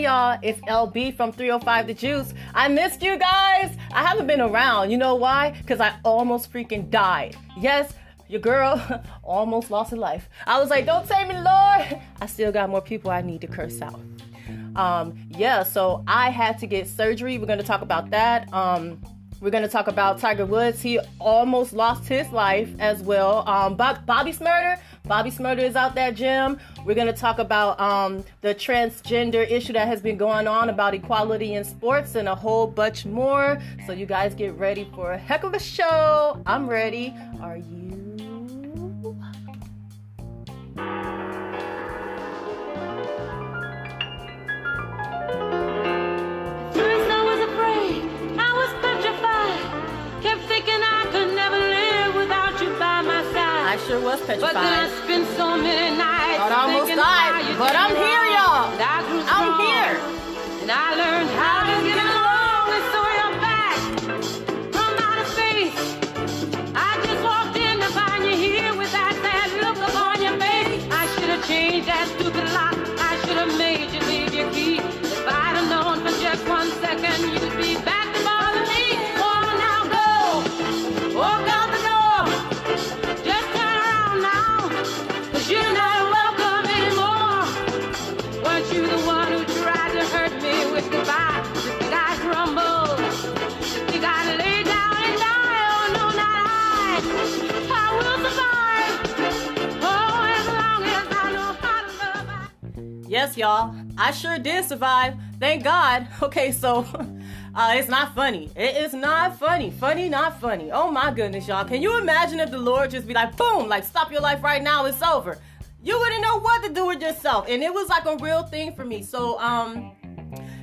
Y'all, it's LB from 305 The Juice. I missed you guys. I haven't been around. You know why? Because I almost freaking died. Yes, your girl almost lost her life. I was like, don't take me, Lord. I still got more people I need to curse out. Um, yeah, so I had to get surgery. We're gonna talk about that. Um, we're going to talk about Tiger Woods. He almost lost his life as well. Um, Bob, Bobby Shmurda. Bobby Shmurda is out there, Jim. We're going to talk about um, the transgender issue that has been going on about equality in sports and a whole bunch more. So you guys get ready for a heck of a show. I'm ready. Are you? Sure was petrified. But then I spent so many nights Thought I almost died. But I'm here, y'all. I'm here. And I learned how to Yes, y'all. I sure did survive. Thank God. Okay, so uh, it's not funny. It is not funny. Funny, not funny. Oh my goodness, y'all. Can you imagine if the Lord just be like, boom, like stop your life right now, it's over. You wouldn't know what to do with yourself. And it was like a real thing for me. So um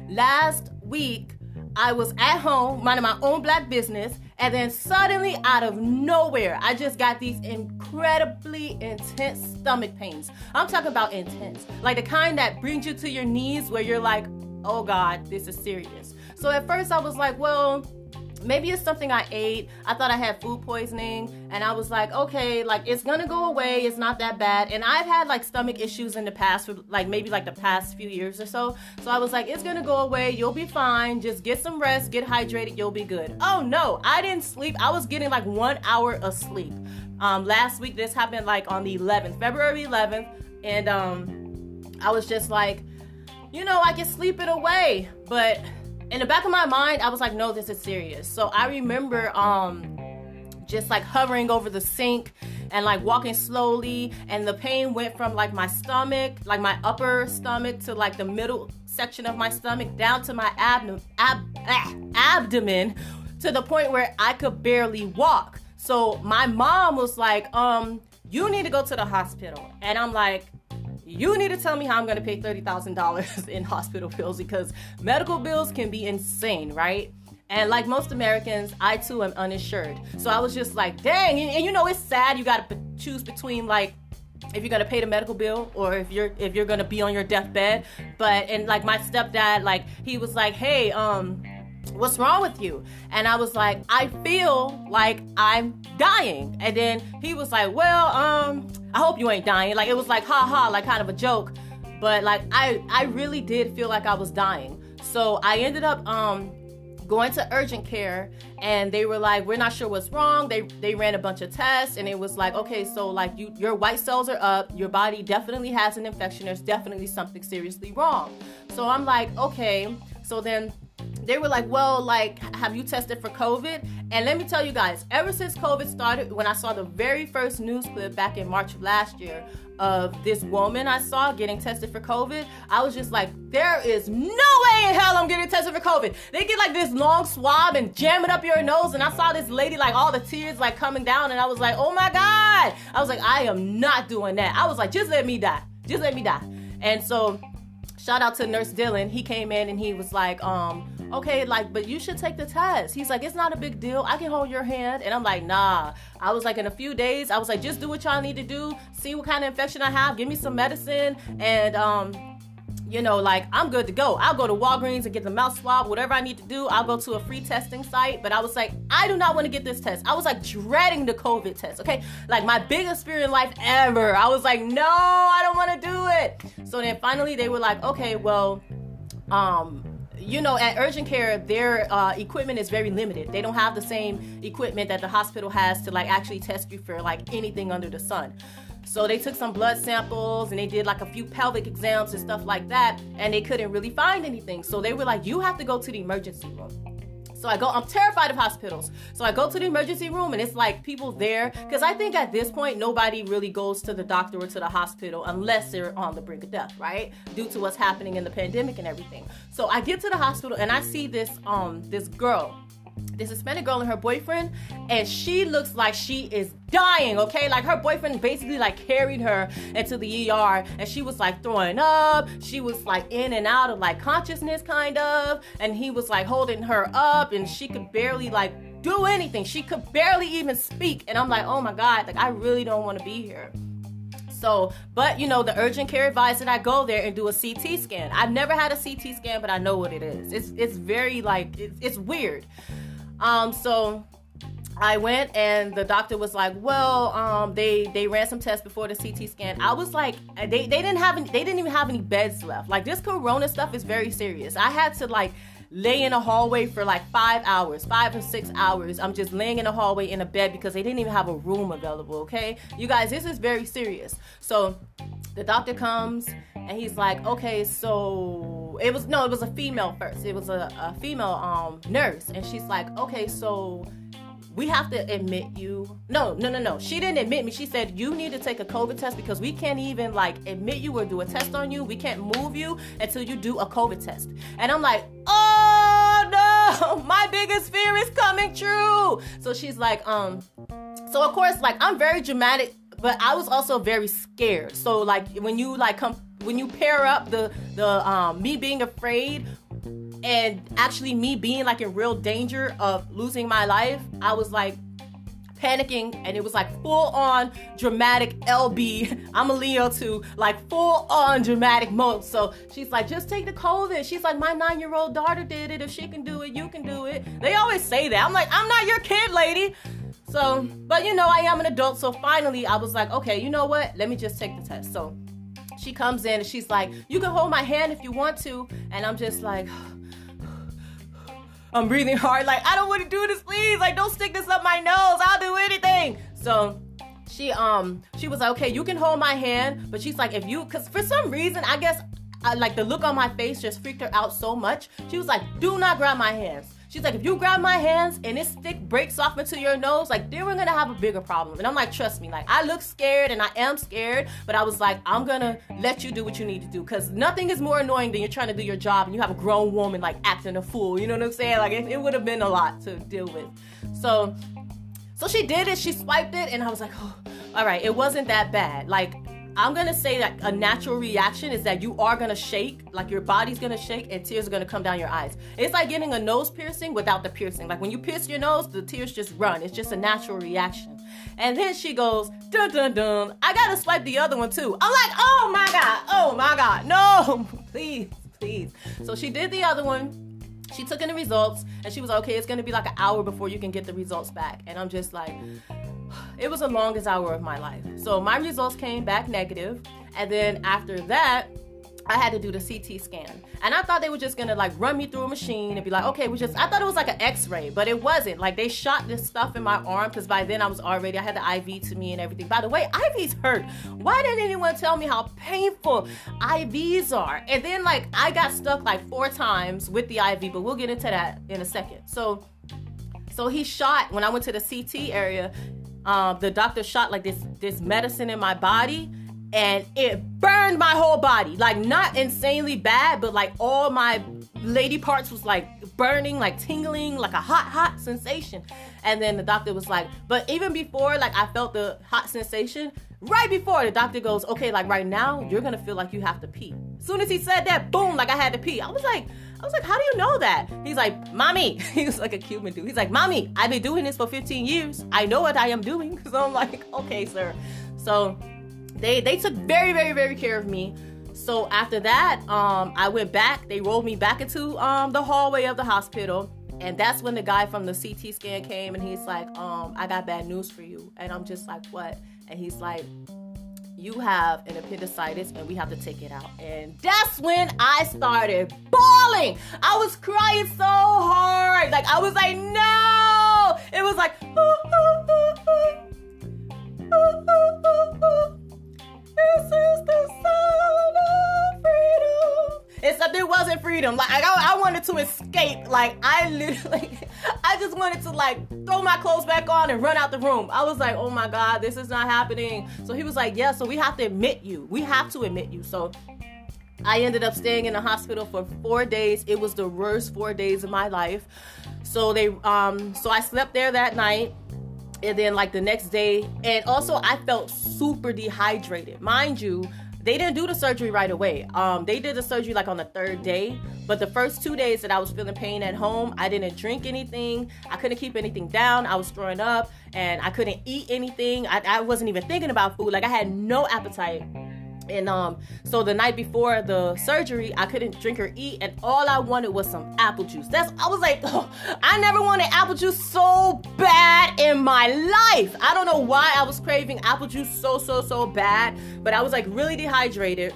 last week I was at home minding my own black business, and then suddenly, out of nowhere, I just got these incredibly intense stomach pains. I'm talking about intense, like the kind that brings you to your knees where you're like, oh God, this is serious. So at first, I was like, well, maybe it's something I ate. I thought I had food poisoning, and I was like, okay, like it's gonna go away. It's not that bad. And I've had like stomach issues in the past for like maybe like the past few years or so. So I was like, it's gonna go away. You'll be fine. Just get some rest, get hydrated. You'll be good. Oh no, I didn't sleep. I was getting like one hour of sleep. Um, last week this happened like on the 11th, February 11th, and um, I was just like, you know, I can sleep it away, but in the back of my mind, I was like, no, this is serious. So I remember um just like hovering over the sink and like walking slowly and the pain went from like my stomach like my upper stomach to like the middle section of my stomach down to my abdomen ab- ah, abdomen to the point where i could barely walk so my mom was like um you need to go to the hospital and i'm like you need to tell me how I'm going to pay $30,000 in hospital bills because medical bills can be insane, right? And like most Americans, I too am uninsured. So I was just like, dang. And, and you know, it's sad. You got to choose between like if you're gonna pay the medical bill or if you're if you're gonna be on your deathbed. But and like my stepdad, like he was like, hey, um, what's wrong with you? And I was like, I feel like I'm dying. And then he was like, well, um, I hope you ain't dying. Like it was like ha ha, like kind of a joke. But like I I really did feel like I was dying. So I ended up um going to urgent care and they were like we're not sure what's wrong they they ran a bunch of tests and it was like okay so like you your white cells are up your body definitely has an infection there's definitely something seriously wrong so i'm like okay so then they were like, well, like, have you tested for COVID? And let me tell you guys, ever since COVID started, when I saw the very first news clip back in March of last year of this woman I saw getting tested for COVID, I was just like, there is no way in hell I'm getting tested for COVID. They get like this long swab and jam it up your nose. And I saw this lady, like, all the tears like coming down. And I was like, oh my God. I was like, I am not doing that. I was like, just let me die. Just let me die. And so, shout out to Nurse Dylan. He came in and he was like, um, okay, like, but you should take the test. He's like, it's not a big deal. I can hold your hand. And I'm like, nah. I was like, in a few days, I was like, just do what y'all need to do. See what kind of infection I have. Give me some medicine. And, um, you know, like I'm good to go. I'll go to Walgreens and get the mouth swab, whatever I need to do. I'll go to a free testing site. But I was like, I do not want to get this test. I was like dreading the COVID test, okay? Like my biggest fear in life ever. I was like, no, I don't want to do it. So then finally they were like, okay, well, um, you know, at urgent care, their uh, equipment is very limited. They don't have the same equipment that the hospital has to like actually test you for like anything under the sun. So they took some blood samples and they did like a few pelvic exams and stuff like that, and they couldn't really find anything. So they were like, "You have to go to the emergency room." So I go, I'm terrified of hospitals. So I go to the emergency room and it's like people there. Because I think at this point, nobody really goes to the doctor or to the hospital unless they're on the brink of death, right? Due to what's happening in the pandemic and everything. So I get to the hospital and I see this um this girl this Hispanic girl and her boyfriend, and she looks like she is dying, okay? Like her boyfriend basically like carried her into the ER and she was like throwing up. She was like in and out of like consciousness kind of, and he was like holding her up and she could barely like do anything. She could barely even speak. And I'm like, "Oh my god, like I really don't want to be here." So, but you know, the urgent care advised that I go there and do a CT scan. I've never had a CT scan, but I know what it is. It's it's very like it's, it's weird. Um, so I went and the doctor was like, "Well, um, they they ran some tests before the CT scan." I was like, they, they didn't have any, they didn't even have any beds left. Like this corona stuff is very serious. I had to like lay in a hallway for like five hours, five or six hours. I'm just laying in a hallway in a bed because they didn't even have a room available. Okay, you guys, this is very serious. So the doctor comes and he's like, okay, so it was no, it was a female first. It was a, a female um nurse, and she's like, okay, so we have to admit you. No, no, no, no. She didn't admit me. She said you need to take a COVID test because we can't even like admit you or do a test on you. We can't move you until you do a COVID test. And I'm like, oh no, my biggest fear is coming true. So she's like, um, so of course, like I'm very dramatic but I was also very scared. So like when you like come when you pair up the the um me being afraid and actually me being like in real danger of losing my life, I was like panicking and it was like full on dramatic LB. I'm a Leo too, like full on dramatic mode. So she's like, just take the COVID. She's like, my nine year old daughter did it. If she can do it, you can do it. They always say that. I'm like, I'm not your kid, lady. So, but you know, I am an adult. So finally, I was like, okay, you know what? Let me just take the test. So she comes in and she's like, you can hold my hand if you want to. And I'm just like, I'm breathing hard. Like, I don't want to do this, please. Like, don't stick this up my nose. I'll do anything. So she um she was like, okay, you can hold my hand, but she's like, if you, cause for some reason, I guess, I, like the look on my face just freaked her out so much. She was like, do not grab my hands. She's like, if you grab my hands and this stick breaks off into your nose, like then we're gonna have a bigger problem. And I'm like, trust me, like I look scared and I am scared, but I was like, I'm gonna let you do what you need to do. Cause nothing is more annoying than you're trying to do your job and you have a grown woman like acting a fool. You know what I'm saying? Like it, it would have been a lot to deal with. So so she did it, she swiped it, and I was like, oh, all right, it wasn't that bad. Like I'm gonna say that a natural reaction is that you are gonna shake, like your body's gonna shake and tears are gonna come down your eyes. It's like getting a nose piercing without the piercing. Like when you pierce your nose, the tears just run. It's just a natural reaction. And then she goes, dun dun dun. I gotta swipe the other one too. I'm like, oh my god, oh my god, no, please, please. So she did the other one she took in the results and she was like, okay, it's gonna be like an hour before you can get the results back. And I'm just like, it was the longest hour of my life. So my results came back negative, and then after that, I had to do the CT scan. And I thought they were just gonna like run me through a machine and be like, okay, we just, I thought it was like an x ray, but it wasn't. Like they shot this stuff in my arm because by then I was already, I had the IV to me and everything. By the way, IVs hurt. Why didn't anyone tell me how painful IVs are? And then like I got stuck like four times with the IV, but we'll get into that in a second. So, so he shot when I went to the CT area um, the doctor shot like this this medicine in my body and it burned my whole body. Like not insanely bad but like all my lady parts was like burning like tingling like a hot hot sensation. And then the doctor was like but even before like i felt the hot sensation right before the doctor goes okay like right now you're gonna feel like you have to pee. As soon as he said that boom like i had to pee. I was like I was like, how do you know that? He's like, mommy. He was like a Cuban dude. He's like, mommy, I've been doing this for 15 years. I know what I am doing. So I'm like, okay, sir. So they they took very, very, very care of me. So after that, um, I went back. They rolled me back into um, the hallway of the hospital. And that's when the guy from the CT scan came and he's like, um, I got bad news for you. And I'm just like, what? And he's like, you have an appendicitis and we have to take it out. And that's when I started bawling. I was crying so hard. Like, I was like, no. It was like, this Except it wasn't freedom. Like I, I wanted to escape. Like I literally, I just wanted to like throw my clothes back on and run out the room. I was like, oh my god, this is not happening. So he was like, yeah. So we have to admit you. We have to admit you. So I ended up staying in the hospital for four days. It was the worst four days of my life. So they, um, so I slept there that night and then like the next day and also i felt super dehydrated mind you they didn't do the surgery right away. Um, they did the surgery like on the third day but the first two days that i was feeling pain at home i didn't drink anything. I couldn't keep anything down. I was throwing up and i couldn't eat anything. I, I wasn't even thinking about food. Like i had no appetite and um, so the night before the surgery, I couldn't drink or eat, and all I wanted was some apple juice. That's I was like, oh, I never wanted apple juice so bad in my life. I don't know why I was craving apple juice so so so bad, but I was like really dehydrated.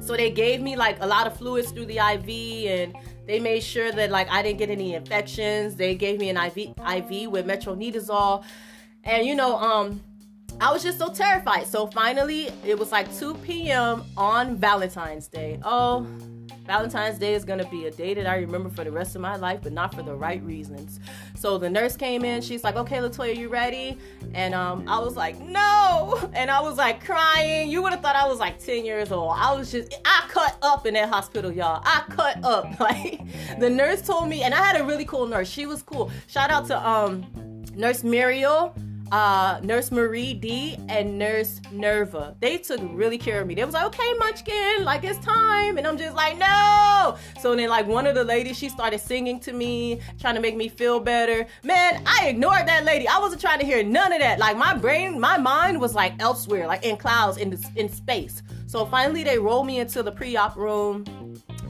So they gave me like a lot of fluids through the IV, and they made sure that like I didn't get any infections. They gave me an IV IV with metronidazole, and you know um I was just so terrified. So finally, it was like 2 p.m. on Valentine's Day. Oh, Valentine's Day is gonna be a day that I remember for the rest of my life, but not for the right reasons. So the nurse came in. She's like, "Okay, Latoya, you ready?" And um, I was like, "No!" And I was like crying. You would have thought I was like 10 years old. I was just, I cut up in that hospital, y'all. I cut up. Like the nurse told me, and I had a really cool nurse. She was cool. Shout out to um, Nurse Muriel uh, Nurse Marie D and Nurse Nerva. They took really care of me. They was like, okay, Munchkin, like it's time. And I'm just like, no. So then like one of the ladies, she started singing to me, trying to make me feel better. Man, I ignored that lady. I wasn't trying to hear none of that. Like my brain, my mind was like elsewhere, like in clouds, in in space. So finally they rolled me into the pre-op room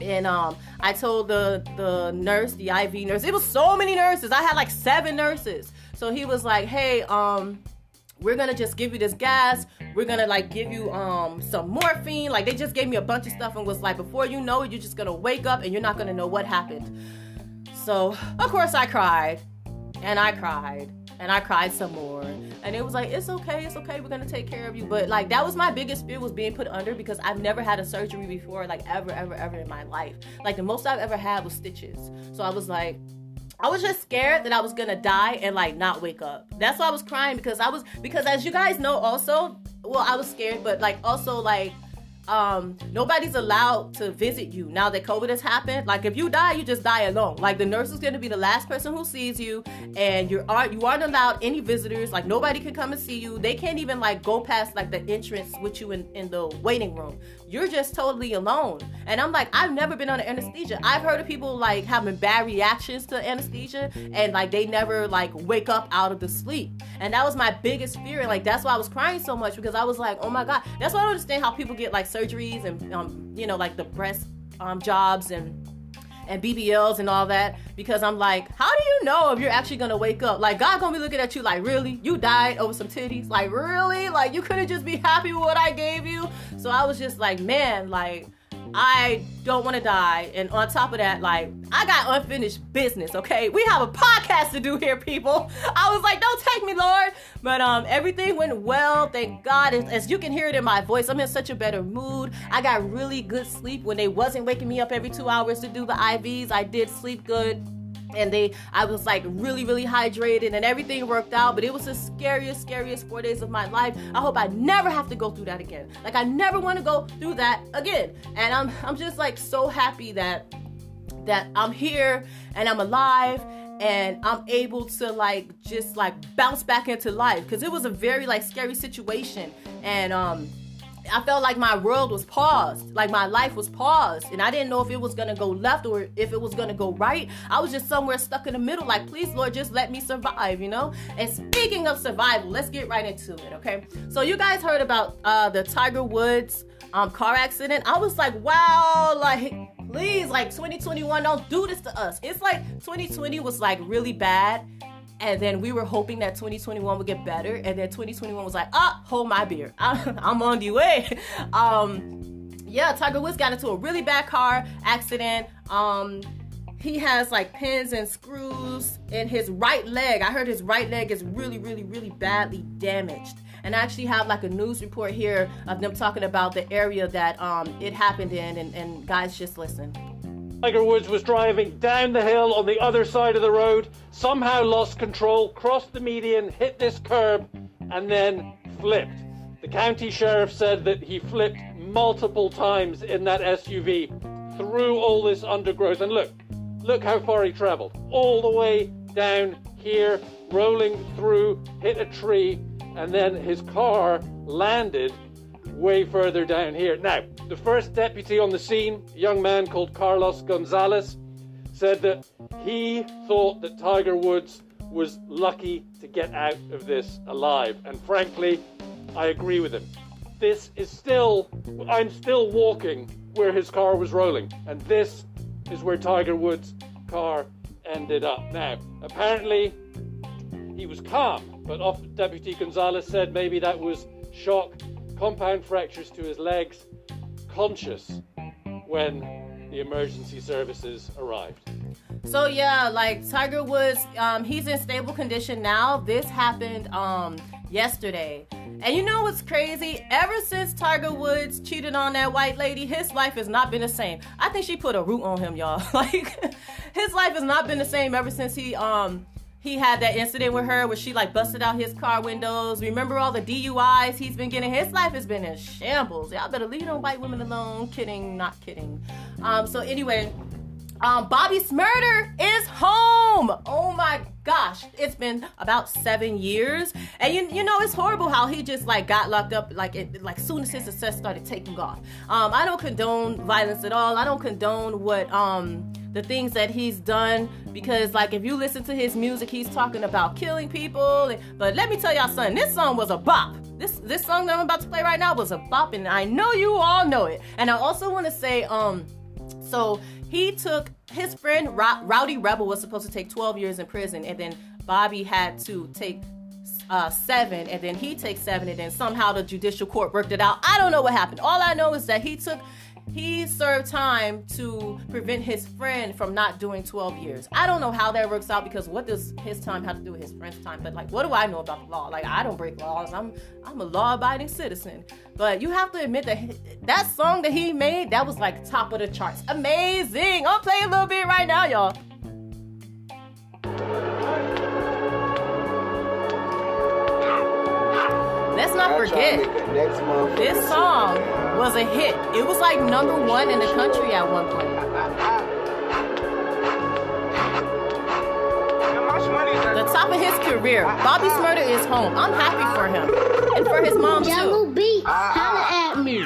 and um, I told the the nurse, the IV nurse, it was so many nurses. I had like seven nurses. So he was like, "Hey, um, we're gonna just give you this gas. We're gonna like give you um some morphine. Like they just gave me a bunch of stuff and was like, before you know it, you're just gonna wake up and you're not gonna know what happened." So of course I cried, and I cried, and I cried some more. And it was like, it's okay, it's okay, we're gonna take care of you. But like that was my biggest fear was being put under because I've never had a surgery before, like ever, ever, ever in my life. Like the most I've ever had was stitches. So I was like, I was just scared that I was gonna die and like not wake up. That's why I was crying because I was because as you guys know also, well I was scared, but like also like um nobody's allowed to visit you now that covid has happened. Like if you die you just die alone. Like the nurse is going to be the last person who sees you and you aren't you aren't allowed any visitors. Like nobody can come and see you. They can't even like go past like the entrance with you in, in the waiting room. You're just totally alone. And i'm like i've never been under anesthesia. I've heard of people like having bad reactions to anesthesia and like they never like wake up out of the sleep. And that was my biggest fear like that's why i was crying so much because i was like oh my god. That's why i don't understand how people get like surgeries and um, you know like the breast um, jobs and and BBLs and all that because I'm like, how do you know if you're actually gonna wake up? Like God gonna be looking at you like, really? You died over some titties? Like really? Like you couldn't just be happy with what I gave you? So I was just like, man, like I don't want to die. And on top of that, like, I got unfinished business, okay? We have a podcast to do here, people. I was like, don't take me, Lord. But um, everything went well. Thank God. As, as you can hear it in my voice, I'm in such a better mood. I got really good sleep when they wasn't waking me up every two hours to do the IVs. I did sleep good and they i was like really really hydrated and everything worked out but it was the scariest scariest four days of my life. I hope i never have to go through that again. Like i never want to go through that again. And i'm i'm just like so happy that that i'm here and i'm alive and i'm able to like just like bounce back into life. Because it was a very like scary situation. And um I felt like my world was paused, like my life was paused, and I didn't know if it was gonna go left or if it was gonna go right. I was just somewhere stuck in the middle, like, please, Lord, just let me survive, you know? And speaking of survival, let's get right into it, okay? So, you guys heard about uh, the Tiger Woods um, car accident. I was like, wow, like, please, like, 2021, don't do this to us. It's like 2020 was like really bad And then we were hoping that 2021 would get better. And then 2021 was like, ah, hold my beer. I'm on the way. Um, yeah, Tiger Woods got into a really bad car accident. Um, he has like pins and screws in his right leg. I heard his right leg is really, really, really badly damaged. And I actually have like a news report here of them talking about the area that um, it happened in. And, and guys, just listen. Tiger Woods was driving down the hill on the other side of the road, somehow lost control, crossed the median, hit this curb, and then flipped. The county sheriff said that he flipped multiple times in that SUV through all this undergrowth. And look, Look how far he traveled. All the way down here, rolling through, hit a tree, and then his car landed way further down here. Now, the first deputy on the scene, a young man called Carlos Gonzalez, said that he thought that Tiger Woods was lucky to get out of this alive. And frankly, I agree with him. This is still, I'm still walking where his car was rolling. And this is where Tiger Woods' car ended up. Now, apparently, he was calm, but Deputy Gonzalez said maybe that was shock, compound fractures to his legs, conscious when the emergency services arrived. So yeah, like Tiger Woods, um, he's in stable condition now. This happened um, yesterday. And you know what's crazy? Ever since Tiger Woods cheated on that white lady, his life has not been the same. I think she put a root on him, y'all. like his life has not been the same ever since he um he had that incident with her where she like busted out his car windows. Remember all the DUIs he's been getting? His life has been in shambles. Y'all better leave them white women alone. Kidding, not kidding. Um, so anyway, um, Bobby Shmurda is home. Oh my gosh, it's been about seven years, and you you know it's horrible how he just like got locked up like it, like soon as his success started taking off. Um, I don't condone violence at all. I don't condone what um the things that he's done because like if you listen to his music, he's talking about killing people. But let me tell y'all something. This song was a bop. This this song that I'm about to play right now was a bop, and I know you all know it. And I also want to say um so he took his friend Rowdy Rebel was supposed to take 12 years in prison, and then Bobby had to take uh, seven, and then he takes seven, and then somehow the judicial court worked it out. I don't know what happened. All I know is that he took he served time to prevent his friend from not doing 12 years. I don't know how that works out because what does his time have to do with his friend's time? But like, what do I know about the law? Like, I don't break laws. I'm I'm a law-abiding citizen. But you have to admit that that song that he made, that was like top of the charts. Amazing. I'll play a little bit right now, y'all. Let's not forget, this song was a hit. It was like number one in the country at one point. The top of his career, Bobby Shmurda is home. I'm happy for him. And for his mom, too. Yellow beat, ah, ah. holla at me.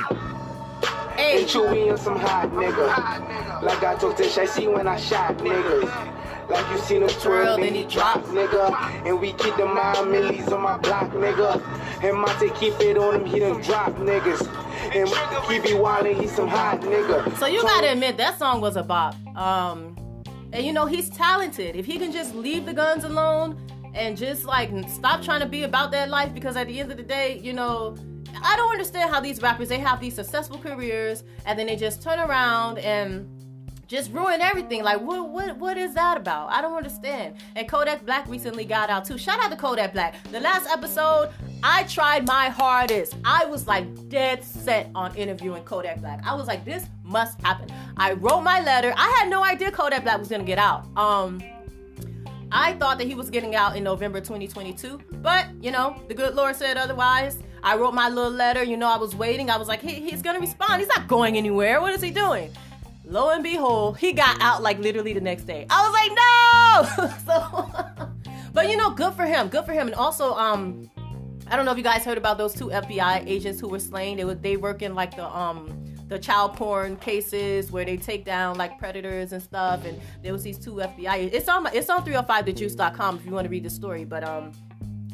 Hey. Chewy and some hot nigga. Like I told Tish, I see when I shot niggas. Like you seen him twirl, then he drop, nigga. And we keep the mind millies on my block, nigga. And Monte keep it on him, he done drop niggas. And he be wildin', he some hot nigga. So you gotta admit that song was a bop. Um, and you know he's talented. If he can just leave the guns alone and just like stop trying to be about that life, because at the end of the day, you know. I don't understand how these rappers they have these successful careers and then they just turn around and just ruin everything. Like what what what is that about? I don't understand. And Kodak Black recently got out too. Shout out to Kodak Black. The last episode, I tried my hardest. I was like dead set on interviewing Kodak Black. I was like, this must happen. I wrote my letter. I had no idea Kodak Black was gonna get out. Um I thought that he was getting out in November 2022, but you know, the good Lord said otherwise. I wrote my little letter, you know, I was waiting. I was like, he, he's gonna respond. He's not going anywhere. What is he doing? Lo and behold, he got out like literally the next day. I was like, no. so, but you know, good for him. Good for him. And also, um, I don't know if you guys heard about those two FBI agents who were slain. They were they work in like the um the child porn cases where they take down like predators and stuff. And there was these two FBI. It's on my, it's on 305thejuice.com if you want to read the story. But um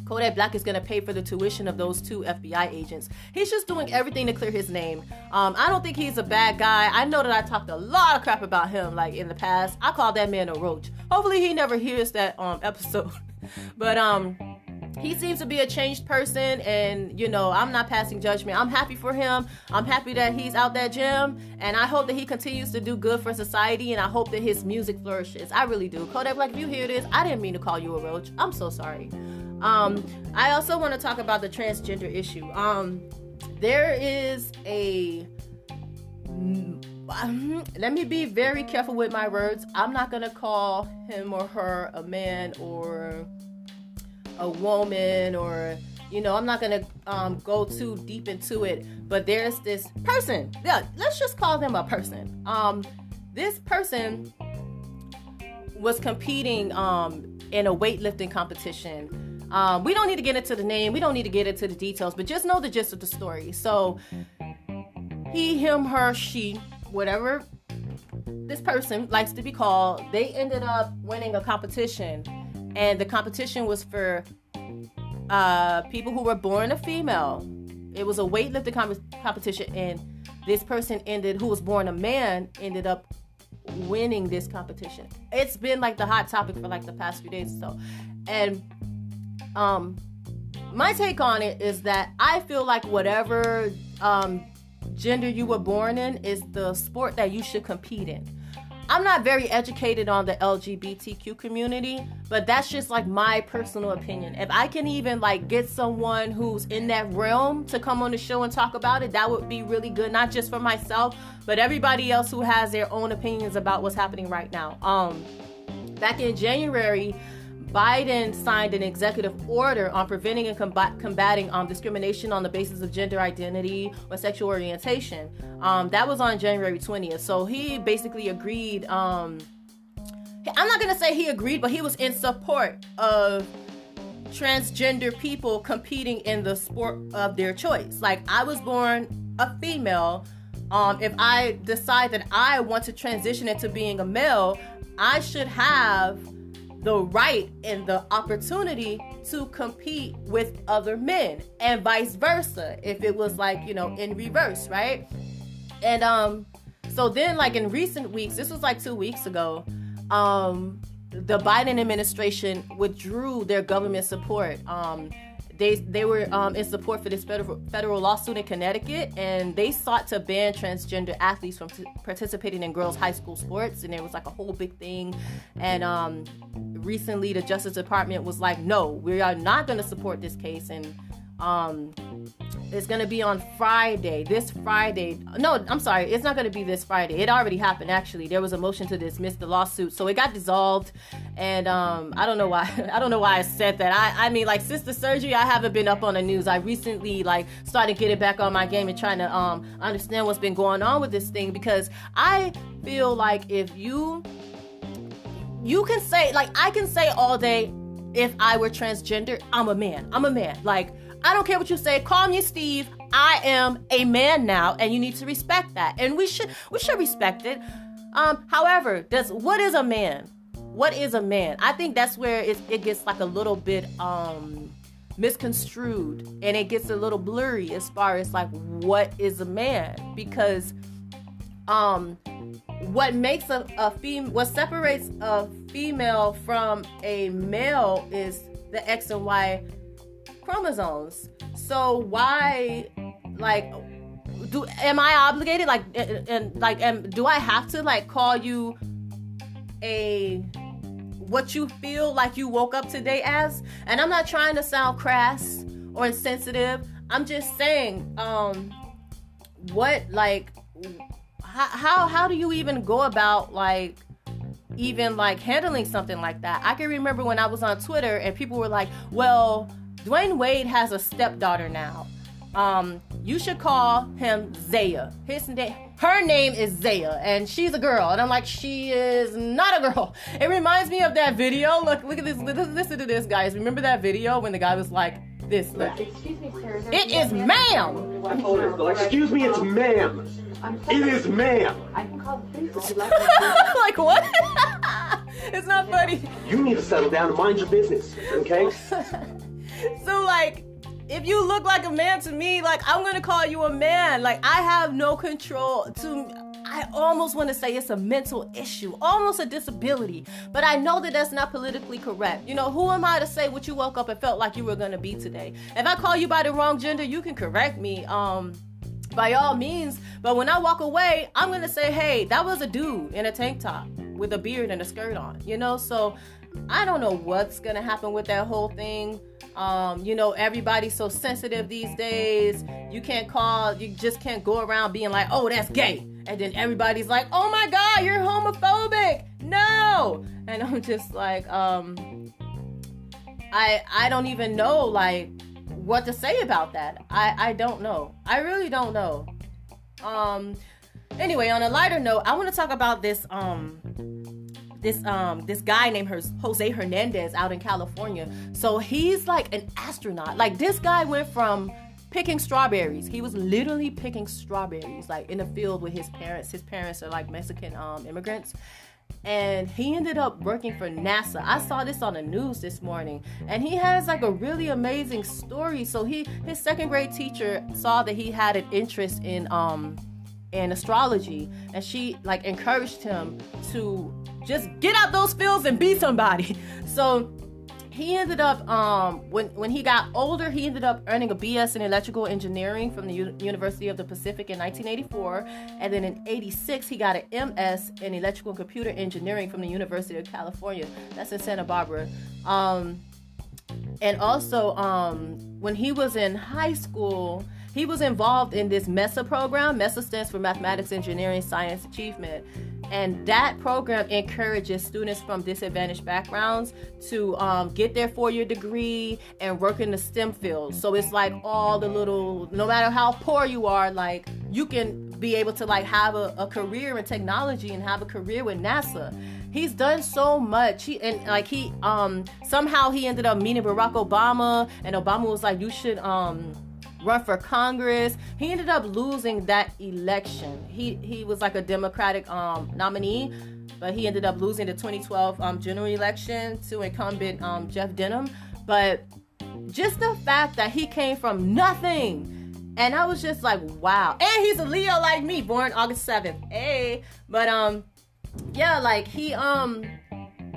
Kodak Black is going to pay for the tuition of those two FBI agents. He's just doing everything to clear his name. Um, I don't think he's a bad guy. I know that I talked a lot of crap about him like in the past. I called that man a roach. Hopefully he never hears that um, episode. but um he seems to be a changed person and you know i'm not passing judgment i'm happy for him i'm happy that he's out that gym and i hope that he continues to do good for society and i hope that his music flourishes i really do kodak black if you hear this i didn't mean to call you a roach i'm so sorry um i also want to talk about the transgender issue. Um there is a let me be very careful with my words. I'm not gonna call him or her a man or a woman or you know i'm not gonna um, go too deep into it but there's this person. Yeah let's just call them a person. Um, this person was competing um, in a weightlifting competition um, we don't need to get into the name we don't need to get into the details but just know the gist of the story so he him her she whatever this person likes to be called they ended up winning a competition and the competition was for uh, people who were born a female. It was a weightlifting comp- competition, and this person ended, who was born a man, ended up winning this competition. It's been like the hot topic for like the past few days so, and um, my take on it is that I feel like whatever um, gender you were born in is the sport that you should compete in. I'm not very educated on the LGBTQ community, but that's just like my personal opinion. If I can even like get someone who's in that realm to come on the show and talk about it, that would be really good, not just for myself, but everybody else who has their own opinions about what's happening right now. Um back in January, Biden signed an executive order on preventing and combat, combating um, discrimination on the basis of gender identity or sexual orientation. Um, that was on January 20th. So he basically agreed. Um, I'm not going to say he agreed, but he was in support of transgender people competing in the sport of their choice. Like, I was born a female. Um, if I decide that I want to transition into being a male, I should have the right and the opportunity to compete with other men and vice versa if it was like you know in reverse right? And um so then like in recent weeks this was like two weeks ago um the biden administration withdrew their government support um they they were um, in support for this federal federal lawsuit in Connecticut, and they sought to ban transgender athletes from t- participating in girls' high school sports, and it was like a whole big thing. And um, recently, the Justice Department was like, "No, we are not going to support this case," and um, it's gonna be on Friday. This Friday. No, I'm sorry. It's not gonna be this Friday. It already happened. Actually, there was a motion to dismiss the lawsuit, so it got dissolved. And um, I don't know why. I don't know why I said that. I, I mean, like since the surgery, I haven't been up on the news. I recently like started getting back on my game and trying to um understand what's been going on with this thing because I feel like if you you can say like I can say all day if I were transgender, I'm a man. I'm a man. Like I don't care what you say. Call me Steve. I am a man now, and you need to respect that. And we should we should respect it. Um, however, does what is a man? What is a man? I think that's where it, it gets like a little bit um misconstrued and it gets a little blurry as far as like what is a man because um what makes a, a female what separates a female from a male is the x and y chromosomes. So why, like, do am I obligated? Like, and, and like, am do I have to like call you a what you feel like you woke up today as? And I'm not trying to sound crass or insensitive. I'm just saying, um, what like, how how, how do you even go about like? even like handling something like that. I can remember when I was on Twitter and people were like, "Well, Dwyane Wade has a stepdaughter now. Um, you should call him Zaya. His name, her name is Zaya, and she's a girl. And I'm like, she is not a girl. It reminds me of that video. Look, look at this. Listen to this, guys. Remember that video when the guy was like, "This, look. Excuse me, sir. It is ma'am. Excuse me, it's ma'am. It is ma'am. I can call the police like. like what? it's not funny. You need to settle down and mind your business, okay? so like if you look like a man to me, like I'm gonna call you a man. Like I have no control to I almost want to say it's a mental issue, almost a disability, but I know that that's not politically correct. You know, who am I to say what you woke up and felt like you were going to be today? If I call you by the wrong gender, you can correct me. Um, by all means. But when I walk away, I'm gonna say, hey, that was a dude in a tank top with a beard and a skirt on, you know? So I don't know what's gonna happen with that whole thing. Um, you know, everybody's so sensitive these days. You can't call, you just can't go around being like, oh, that's gay. And then everybody's like, oh my God, you're homophobic. No. And I'm just like, um, I I don't even know like what to say about that. I I don't know. I really don't know. Um anyway, on a lighter note, I want to talk about this um this um this guy named Jose Hernandez out in California. So he's like an astronaut. Like this guy went from picking strawberries. He was literally picking strawberries like in the field with his parents. His parents are like Mexican um immigrants and he ended up working for NASA. I saw this on the news this morning, and he has like a really amazing story. So he his second grade teacher saw that he had an interest in um in astrology, and she like encouraged him to just get out those fields and be somebody. So he ended up um, when when he got older he ended up earning a bs in electrical engineering from the U- university of the pacific in 1984 and then in 86 he got an ms in electrical and computer engineering from the university of california. That's in santa barbara. Um, and also um, when he was in high school he was involved in this mesa program. Mesa stands for mathematics engineering science achievement and that program encourages students from disadvantaged backgrounds to um, get their four-year degree and work in the STEM field. So it's like all the little, no matter how poor you are, like you can be able to like have a, a career in technology and have a career with NASA. He's done so much. He and like he um somehow he ended up meeting Barack Obama, and Obama was like, you should um run for Congress. He ended up losing that election. He he was like a Democratic um, nominee, but he ended up losing the 2012 um, general election to incumbent um, Jeff Denham. But just the fact that he came from nothing, and I was just like, wow. And he's a Leo like me, born August 7th. Hey, but um, yeah, like he um,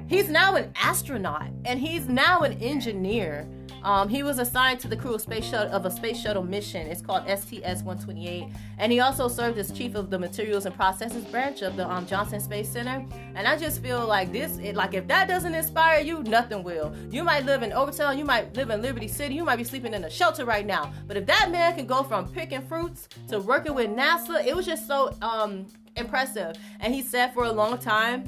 he's now an astronaut, and he's now an engineer um, he was assigned to the crew of space shuttle of a space shuttle mission. It's called STS-128, and he also served as chief of the materials and processes branch of the um, Johnson Space Center. And I just feel like this, it, like if that doesn't inspire you, nothing will. You might live in Overtown, you might live in Liberty City, you might be sleeping in a shelter right now. But if that man can go from picking fruits to working with NASA, it was just so um, impressive. And he said for a long time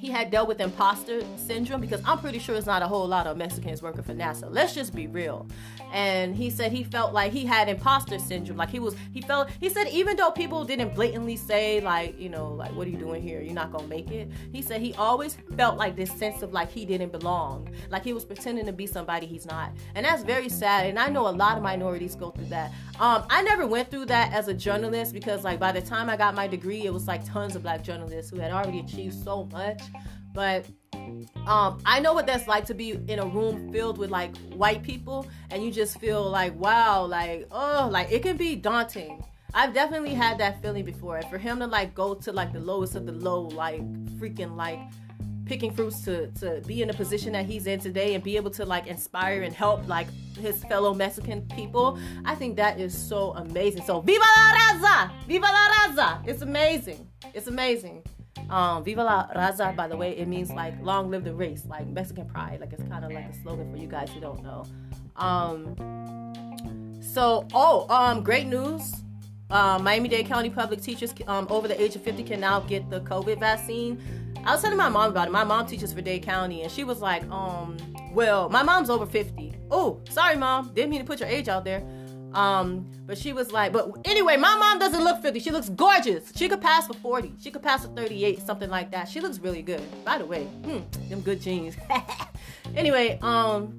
he had dealt with imposter syndrome because I'm pretty sure it's not a whole lot of Mexicans working for NASA. Let's just be real. And he said he felt like he had imposter syndrome. Like he was, he felt, he said even though people didn't blatantly say, like, you know, like, what are you doing here? You're not to make it. He said he always felt like this sense of like he didn't belong. Like he was pretending to be somebody he's not. And that's very sad. And I know a lot of minorities go through that. Um, I never went through that as a journalist because, like, by the time I got my degree, it was like tons of black journalists who had already achieved so much but um, I know what that's like to be in a room filled with like white people, and you just feel like, wow, like, oh, like it can be daunting. I've definitely had that feeling before. And for him to like go to like the lowest of the low, like freaking like picking fruits to to be in the position that he's in today and be able to like inspire and help like his fellow Mexican people, I think that is so amazing. So viva la raza! Viva la raza! It's amazing. It's amazing. Um, Viva la Raza, by the way, it means like long live the race, like Mexican pride. Like it's kind of like a slogan for you guys who don't know. Um, so, oh, um, great news. Uh, Miami-Dade County public teachers um, over the age of 50 can now get the COVID vaccine. I was telling my mom about it. My mom teaches for Dade County, and she was like, um, well, my mom's over 50. Oh, sorry, mom. Didn't mean to put your age out there. Um, but she was like, but anyway, my mom doesn't look 50. She looks gorgeous. She could pass for 40. She could pass for 38, something like that. She looks really good. By the way, hmm, them good jeans. anyway, um,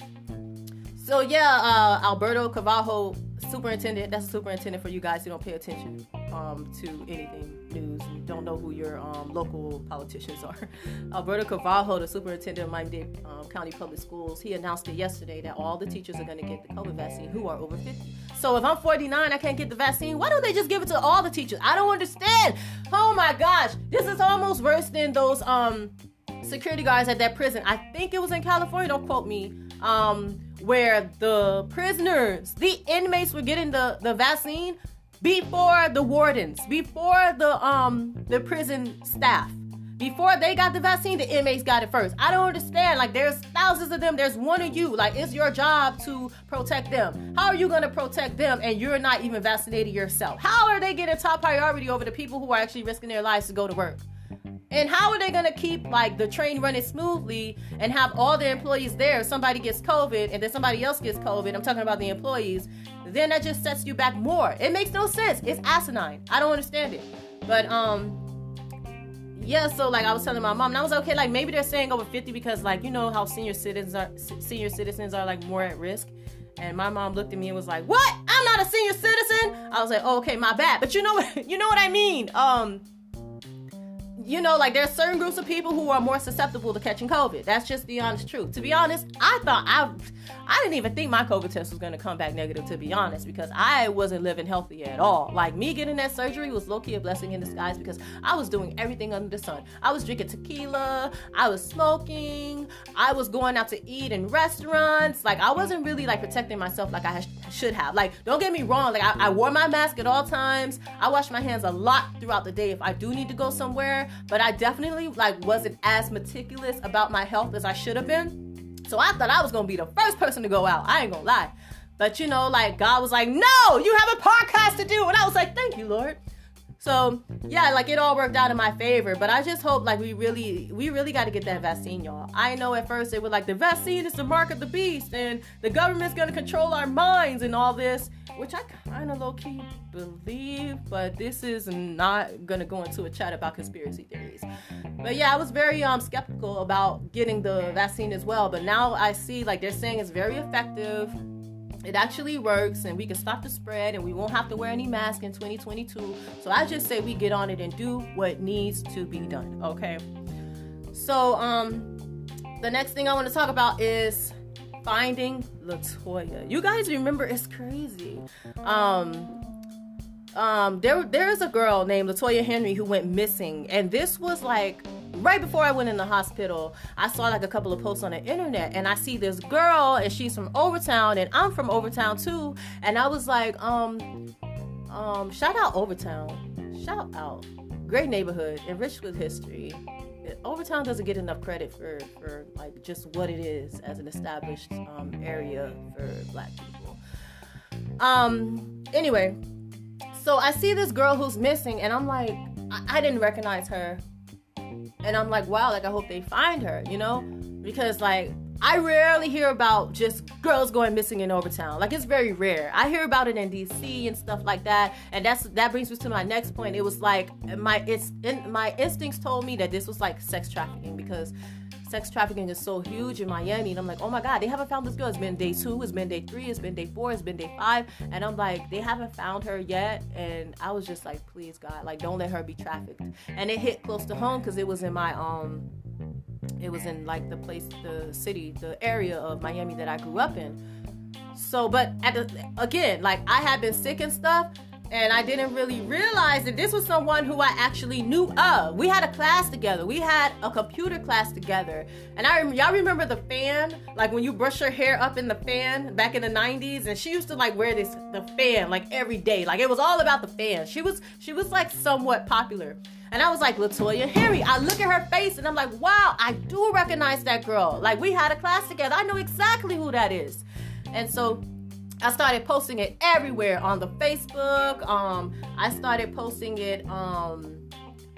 so yeah, uh, Alberto Carvalho, superintendent. That's a superintendent for you guys who don't pay attention um, to anything news and don't know who your um, local politicians are. Alberto Carvalho, the superintendent of Miami-Dade um, County Public Schools, he announced it yesterday that all the teachers are going to get the COVID vaccine who are over 50. So if I'm 49, I can't get the vaccine. Why don't they just give it to all the teachers? I don't understand. Oh my gosh, this is almost worse than those um security guards at that prison. I think it was in California. Don't quote me. Um, where the prisoners, the inmates, were getting the the vaccine before the wardens, before the um the prison staff. Before they got the vaccine, the inmates got it first. I don't understand. Like, there's thousands of them. There's one of you. Like, it's your job to protect them. How are you to protect them and you're not even vaccinated yourself? How are they getting top priority over the people who are actually risking their lives to go to work? And how are they gonna keep like the train running smoothly and have all the employees there? If somebody gets COVID and then somebody else gets COVID, I'm talking about the employees, then that just sets you back more. It makes no sense. It's asinine. I don't understand it. But um yeah, so like I was telling my mom, and I was okay. Like maybe they're saying over 50 because like you know how senior citizens are senior citizens are like more at risk. And my mom looked at me and was like, "What? I'm not a senior citizen." I was like, oh, "Okay, my bad." But you know what? You know what I mean? Um, you know, like there's certain groups of people who are more susceptible to catching COVID. That's just the honest truth. To be honest, I thought I, I didn't even think my COVID test was going to come back negative. To be honest, because I wasn't living healthy at all. Like me getting that surgery was low key a blessing in disguise because I was doing everything under the sun. I was drinking tequila. I was smoking. I was going out to eat in restaurants. Like I wasn't really like protecting myself like I should have. Like don't get me wrong. Like I, I wore my mask at all times. I wash my hands a lot throughout the day if I do need to go somewhere but I definitely like wasn't as meticulous about my health as I should have been. So I thought I was gonna be the first person to go out. I ain't gonna lie. But you know, like God was like, no, you have a podcast to do. And I was like, thank you, Lord. So yeah, like it all worked out in my favor. But I just hope like we really we really gotta get that vaccine, y'all. I know at first they were like the vaccine is the mark of the beast and the government's gonna control our minds and all this, which I kinda low key believe, but this is not gonna go into a chat about conspiracy theories. But yeah, I was very um skeptical about getting the vaccine as well. But now I see like they're saying it's very effective it actually works and we can stop the spread and we won't have to wear any mask in 2022 so i just say we get on it and do what needs to be done okay? So um the next thing i want to talk about is finding latoya you guys remember it's crazy. Um um there there is a girl named latoya henry who went missing and this was like right before I went in the hospital, I saw like a couple of posts on the internet and I see this girl and she's from Overtown and I'm from Overtown too. And I was like, um, um, shout out Overtown. Shout out. Great neighborhood, enriched with history. Overtown doesn't get enough credit for, for like just what it is as an established um, area for black people. Um, anyway, so I see this girl who's missing and I'm like, I, I didn't recognize her and I'm like, wow, like I hope they find her, you know? Because like I rarely hear about just girls going missing in Overtown. Like it's very rare. I hear about it in DC and stuff like that. And that's that brings me to my next point. It was like my it's in, my instincts told me that this was like sex trafficking because sex trafficking is so huge in Miami. And I'm like, oh my God, they haven't found this girl. It's been day two, it's been day three, it's been day four, it's been day five. And I'm like, they haven't found her yet. And I was just like, please, God, like, don't let her be trafficked. And it hit close to home because it was in my, um, it was in like the place, the city, the area of Miami that I grew up in. So, but at the, again, like I had been sick and stuff and I didn't really realize that this was someone who I actually knew of. We had a class together. We had a computer class together. And I y'all remember the fan, like when you brush your hair up in the fan back in the 90s and she used to like wear this the fan like every day. Like it was all about the fan. She was she was like somewhat popular. And I was like, Latoya Henry. I look at her face and I'm like, wow, I do recognize that girl. Like we had a class together. I know exactly who that is. And so I started posting it everywhere on the Facebook. Um, I started posting it um,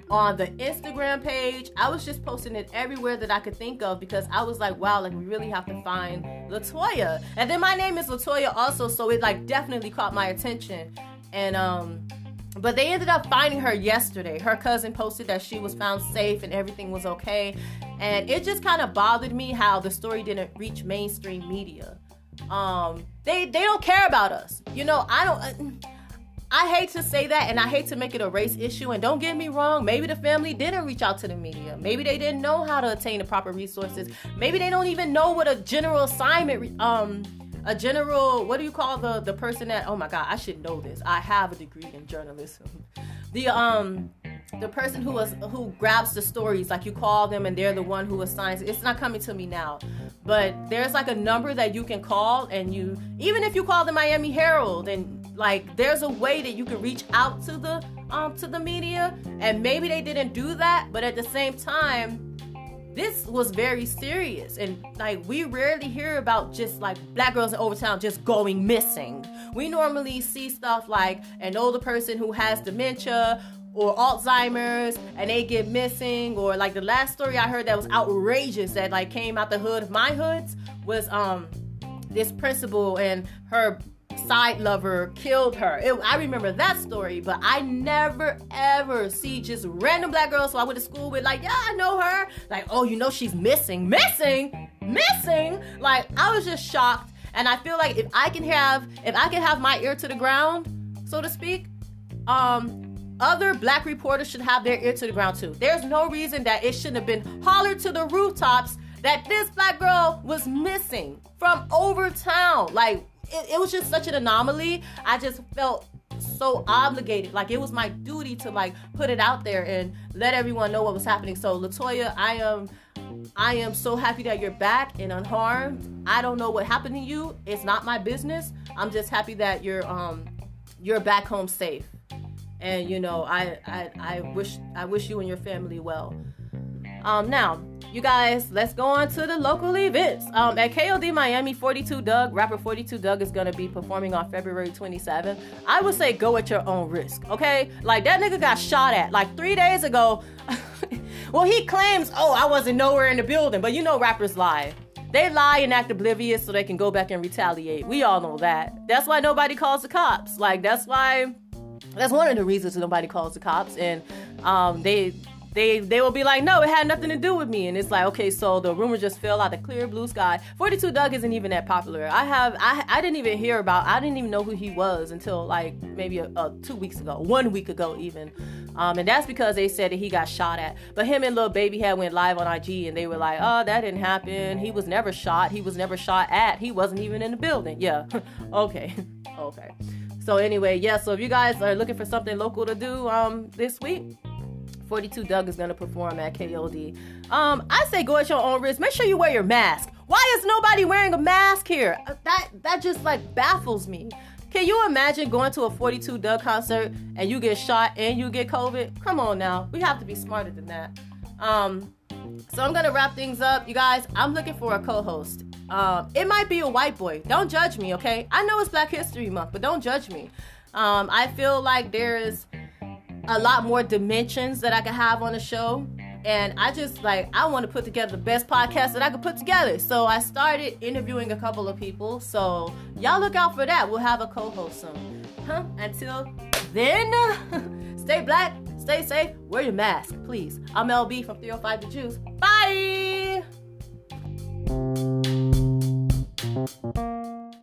on the Instagram page. I was just posting it everywhere that I could think of because I was like, wow, like we really have to find Latoya. And then my name is Latoya also, so it like definitely caught my attention. And um, but they ended up finding her yesterday. Her cousin posted that she was found safe and everything was okay. And it just kind of bothered me how the story didn't reach mainstream media Um, they they don't care about us. You know, I don't. I hate to say that and I hate to make it a race issue. And don't get me wrong, maybe the family didn't reach out to the media. Maybe they didn't know how to attain the proper resources. Maybe they don't even know what a general assignment, um, a general, what do you call the the person that? Oh my God, I should know this. I have a degree in journalism. The um the person who was who grabs the stories like you call them and they're the one who assigns it's not coming to me now. But there's like a number that you can call and you even if you call the miami herald and like there's a way that you can reach out to the um to the media. And maybe they didn't do that but at the same time this was very serious. And like we rarely hear about just like black girls in overtown just going missing. We normally see stuff like an older person who has dementia or Alzheimer's and they get missing or like the last story I heard that was outrageous that like came out the hood of my hoods was um this principal and her side lover killed her. It, I remember that story, but I never ever see just random black girls who I went to school with like, yeah, I know her. Like, oh, you know she's missing, missing, missing. Like, I was just shocked. And I feel like if I can have if I can have my ear to the ground, so to speak, um, other black reporters should have their ear to the ground too. There's no reason that it shouldn't have been hollered to the rooftops that this black girl was missing from Overtown. Like it, it was just such an anomaly. I just felt so obligated. Like it was my duty to like put it out there and let everyone know what was happening. So Latoya, I am I am so happy that you're back and unharmed. I don't know what happened to you. It's not my business. I'm just happy that you're um you're back home safe and you know I, I i wish i wish you and your family well. Um now you guys let's go on to the local events. Um at kod miami 42 Dugg rapper 42 Dugg is gonna be performing on february 27th i would say go at your own risk okay? Like that nigga got shot at like three days ago. Well he claims oh i wasn't nowhere in the building. But you know rappers lie. They lie and act oblivious so they can go back and retaliate. We all know that. That's why nobody calls the cops. Like, that's why that's one of the reasons nobody calls the cops, and um, they they they will be like, no, it had nothing to do with me, and it's like, okay, so the rumor just fell out the clear blue sky. Forty Two Dugg isn't even that popular. I have I I didn't even hear about I didn't even know who he was until like maybe a, a two weeks ago, one week ago even, um, and that's because they said that he got shot at. But him and Lil Baby had went live on IG, and they were like, oh, that didn't happen. He was never shot. He was never shot at. He wasn't even in the building. Yeah, okay, okay. So anyway, yeah. So if you guys are looking for something local to do um this week, 42 Dugg is gonna perform at KOD. Um, I say go at your own risk. Make sure you wear your mask. Why is nobody wearing a mask here? Uh, that that just like baffles me. Can you imagine going to a 42 Dugg concert and you get shot and you get COVID? Come on now, we have to be smarter than that. Um, so I'm gonna wrap things up, you guys. I'm looking for a co-host. Um, it might be a white boy. Don't judge me, okay? I know it's Black History Month, but don't judge me. Um, I feel like there is a lot more dimensions that I could have on the show. And I just like I want to put together the best podcast that I could put together. So I started interviewing a couple of people. So y'all look out for that. We'll have a co-host soon. Huh? Until then, stay black, stay safe, wear your mask, please. I'm LB from 305 The Juice. Bye.